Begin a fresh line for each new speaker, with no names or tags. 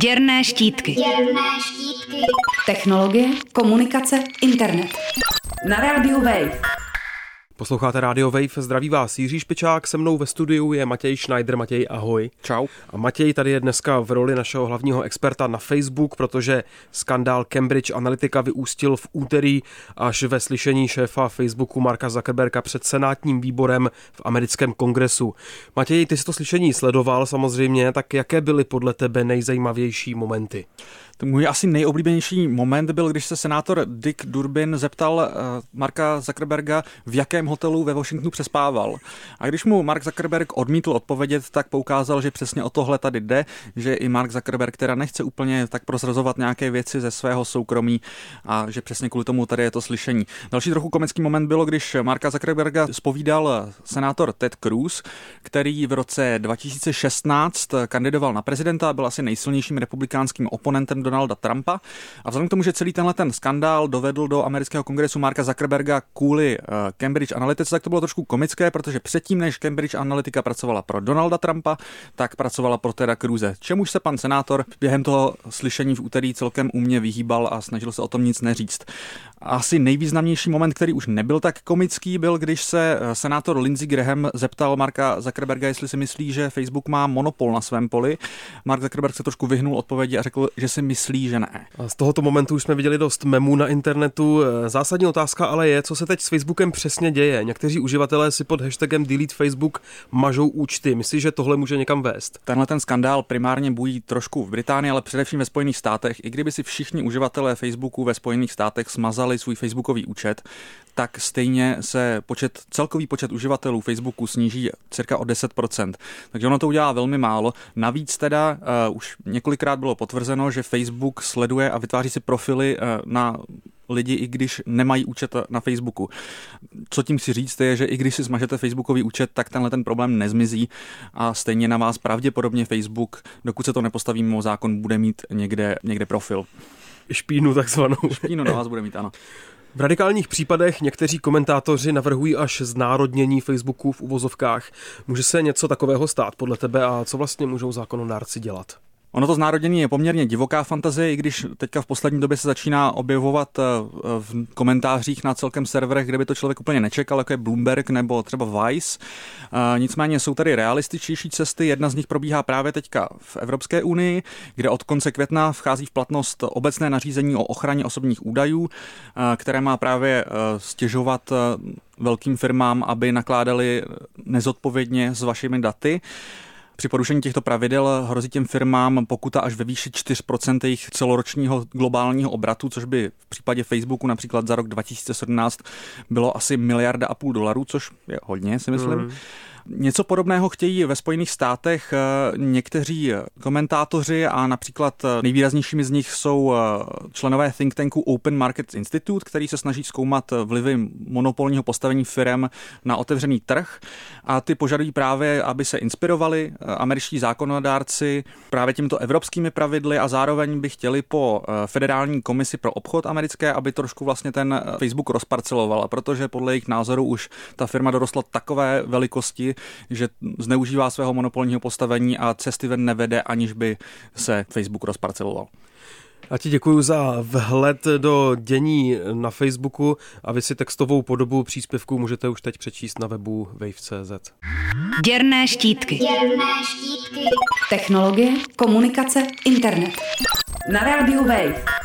Děrné štítky.
Děrné štítky.
Technologie, komunikace, internet. Na rádiu Wave.
Posloucháte Radio Wave, zdraví vás Jiří Špičák, se mnou ve studiu je Matěj Schneider. Matěj, ahoj.
Čau.
A Matěj tady je dneska v roli našeho hlavního experta na Facebook, protože skandál Cambridge Analytica vyústil v úterý až ve slyšení šéfa Facebooku Marka Zuckerberga před senátním výborem v americkém kongresu. Matěj, ty jsi to slyšení sledoval samozřejmě, tak jaké byly podle tebe nejzajímavější momenty?
Můj asi nejoblíbenější moment byl, když se senátor Dick Durbin zeptal uh, Marka Zuckerberga, v jakém hotelu ve Washingtonu přespával. A když mu Mark Zuckerberg odmítl odpovědět, tak poukázal, že přesně o tohle tady jde, že i Mark Zuckerberg teda nechce úplně tak prozrazovat nějaké věci ze svého soukromí a že přesně kvůli tomu tady je to slyšení. Další trochu komický moment bylo, když Marka Zuckerberga spovídal senátor Ted Cruz, který v roce 2016 kandidoval na prezidenta a byl asi nejsilnějším republikánským oponentem Donalda Trumpa. A vzhledem k tomu, že celý tenhle ten skandál dovedl do amerického kongresu Marka Zuckerberga kvůli uh, Cambridge Analytica, tak to bylo trošku komické, protože předtím, než Cambridge Analytica pracovala pro Donalda Trumpa, tak pracovala pro Teda Cruze. Čemuž se pan senátor během toho slyšení v úterý celkem umně vyhýbal a snažil se o tom nic neříct. Asi nejvýznamnější moment, který už nebyl tak komický, byl, když se eh, senátor Lindsey Graham zeptal Marka Zuckerberga, jestli si myslí, že Facebook má monopol na svém poli. Mark Zuckerberg se trošku vyhnul odpovědi a řekl, že si myslí, že ne.
A z tohoto momentu už jsme viděli dost memů na internetu. Zásadní otázka ale je, co se teď s Facebookem přesně děje. Někteří uživatelé si pod hashtagem Delete Facebook mažou účty. Myslíš, že tohle může někam vést?
Tenhle ten skandál primárně bují trošku v Británii, ale především ve Spojených státech. I kdyby si všichni uživatelé Facebooku ve Spojených státech smazali svůj Facebookový účet, tak stejně se počet, celkový počet uživatelů Facebooku sníží cirka o 10%. Takže ono to udělá velmi málo. Navíc teda uh, už několikrát bylo potvrzeno, že Facebook sleduje a vytváří si profily uh, na lidi, i když nemají účet na Facebooku. Co tím si říct je, že i když si zmažete Facebookový účet, tak tenhle ten problém nezmizí a stejně na vás pravděpodobně Facebook, dokud se to nepostaví mimo zákon, bude mít někde, někde profil.
Špínu takzvanou.
Špínu na vás bude mít, ano.
V radikálních případech někteří komentátoři navrhují až znárodnění Facebooku v uvozovkách. Může se něco takového stát podle tebe a co vlastně můžou zákonodárci dělat?
Ono to znárodnění je poměrně divoká fantazie, i když teďka v poslední době se začíná objevovat eh, v komentářích na celkem serverech, kde by to člověk úplně nečekal, jako je Bloomberg nebo třeba Vice. Eh, nicméně jsou tady realističtější cesty. Jedna z nich probíhá právě teďka v Evropské unii, kde od konce května vchází v platnost obecné nařízení o ochraně osobních údajů, eh, které má právě stěžovat velkým firmám, aby nakládali nezodpovědně s vašimi daty. Při porušení těchto pravidel hrozí těm firmám pokuta až ve výši 4% jejich celoročního globálního obratu, což by v případě Facebooku například za rok 2017 bylo asi miliarda a půl dolarů, což je hodně, si myslím. Mm. Něco podobného chtějí ve Spojených státech eh, někteří komentátoři a například eh, nejvýraznějšími z nich jsou eh, členové think tanku Open Market Institute, který se snaží zkoumat vlivy monopolního postavení firm na otevřený trh. A ty požadují právě, aby se inspirovali američtí zákonodárci právě těmito evropskými pravidly a zároveň by chtěli po federální komisi pro obchod americké, aby trošku vlastně ten Facebook rozparceloval, protože podle jejich názoru už ta firma dorostla takové velikosti, že zneužívá svého monopolního postavení a cesty ven nevede, aniž by se Facebook rozparceloval.
A ti děkuji za vhled do dění na Facebooku a vy si textovou podobu příspěvku můžete už teď přečíst na webu wave.cz.
Děrné štítky.
Děrné štítky.
Technologie, komunikace, internet. Na rádiu Wave.